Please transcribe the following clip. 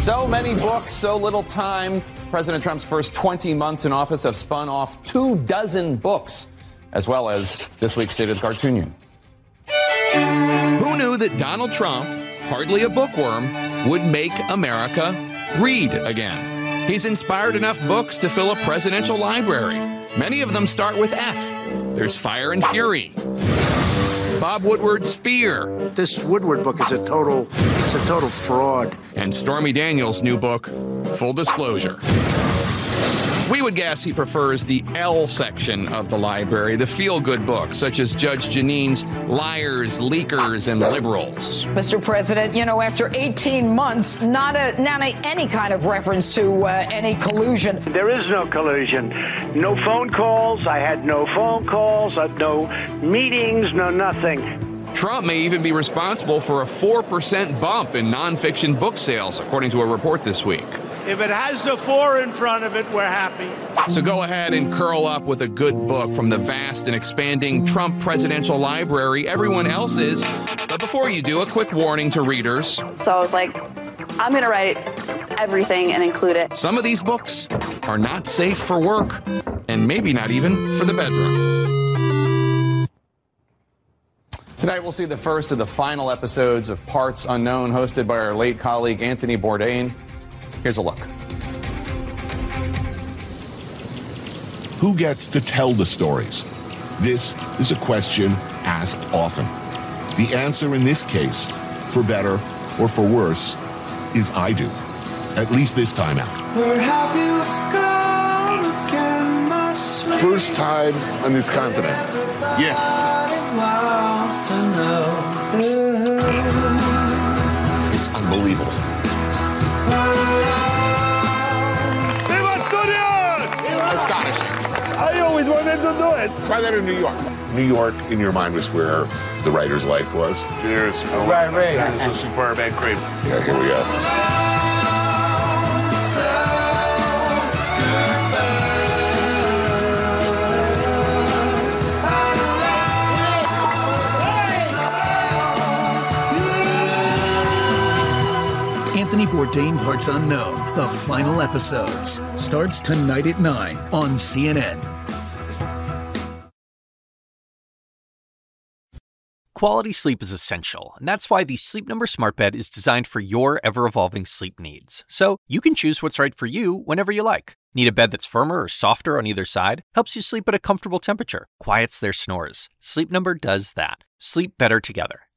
So many books, so little time. President Trump's first 20 months in office have spun off two dozen books, as well as this week's State of the Cartoonion. Who knew that Donald Trump, hardly a bookworm, would make America read again? He's inspired enough books to fill a presidential library. Many of them start with F. There's Fire and Fury. Bob Woodward's Fear. This Woodward book is a total it's a total fraud. And Stormy Daniels' new book, Full Disclosure. We would guess he prefers the L section of the library, the feel good books, such as Judge Jeanine's Liars, Leakers, and Liberals. Mr. President, you know, after 18 months, not, a, not a, any kind of reference to uh, any collusion. There is no collusion. No phone calls. I had no phone calls, uh, no meetings, no nothing. Trump may even be responsible for a 4% bump in nonfiction book sales, according to a report this week. If it has the four in front of it, we're happy. So go ahead and curl up with a good book from the vast and expanding Trump presidential library. Everyone else is. But before you do, a quick warning to readers. So I was like, I'm going to write everything and include it. Some of these books are not safe for work, and maybe not even for the bedroom. Tonight, we'll see the first of the final episodes of Parts Unknown, hosted by our late colleague Anthony Bourdain. Here's a look. Who gets to tell the stories? This is a question asked often. The answer in this case, for better or for worse, is I do. At least this time out. First time on this continent. Yes. Astonishing. I always wanted to do it. Try that in New York. New York, in your mind, was where the writer's life was. Cheers. Right, right. That is a superb egg cream. Yeah, here we go. Anthony Bourdain Parts Unknown, the final episodes, starts tonight at 9 on CNN. Quality sleep is essential, and that's why the Sleep Number Smart Bed is designed for your ever evolving sleep needs. So you can choose what's right for you whenever you like. Need a bed that's firmer or softer on either side? Helps you sleep at a comfortable temperature, quiets their snores. Sleep Number does that. Sleep better together.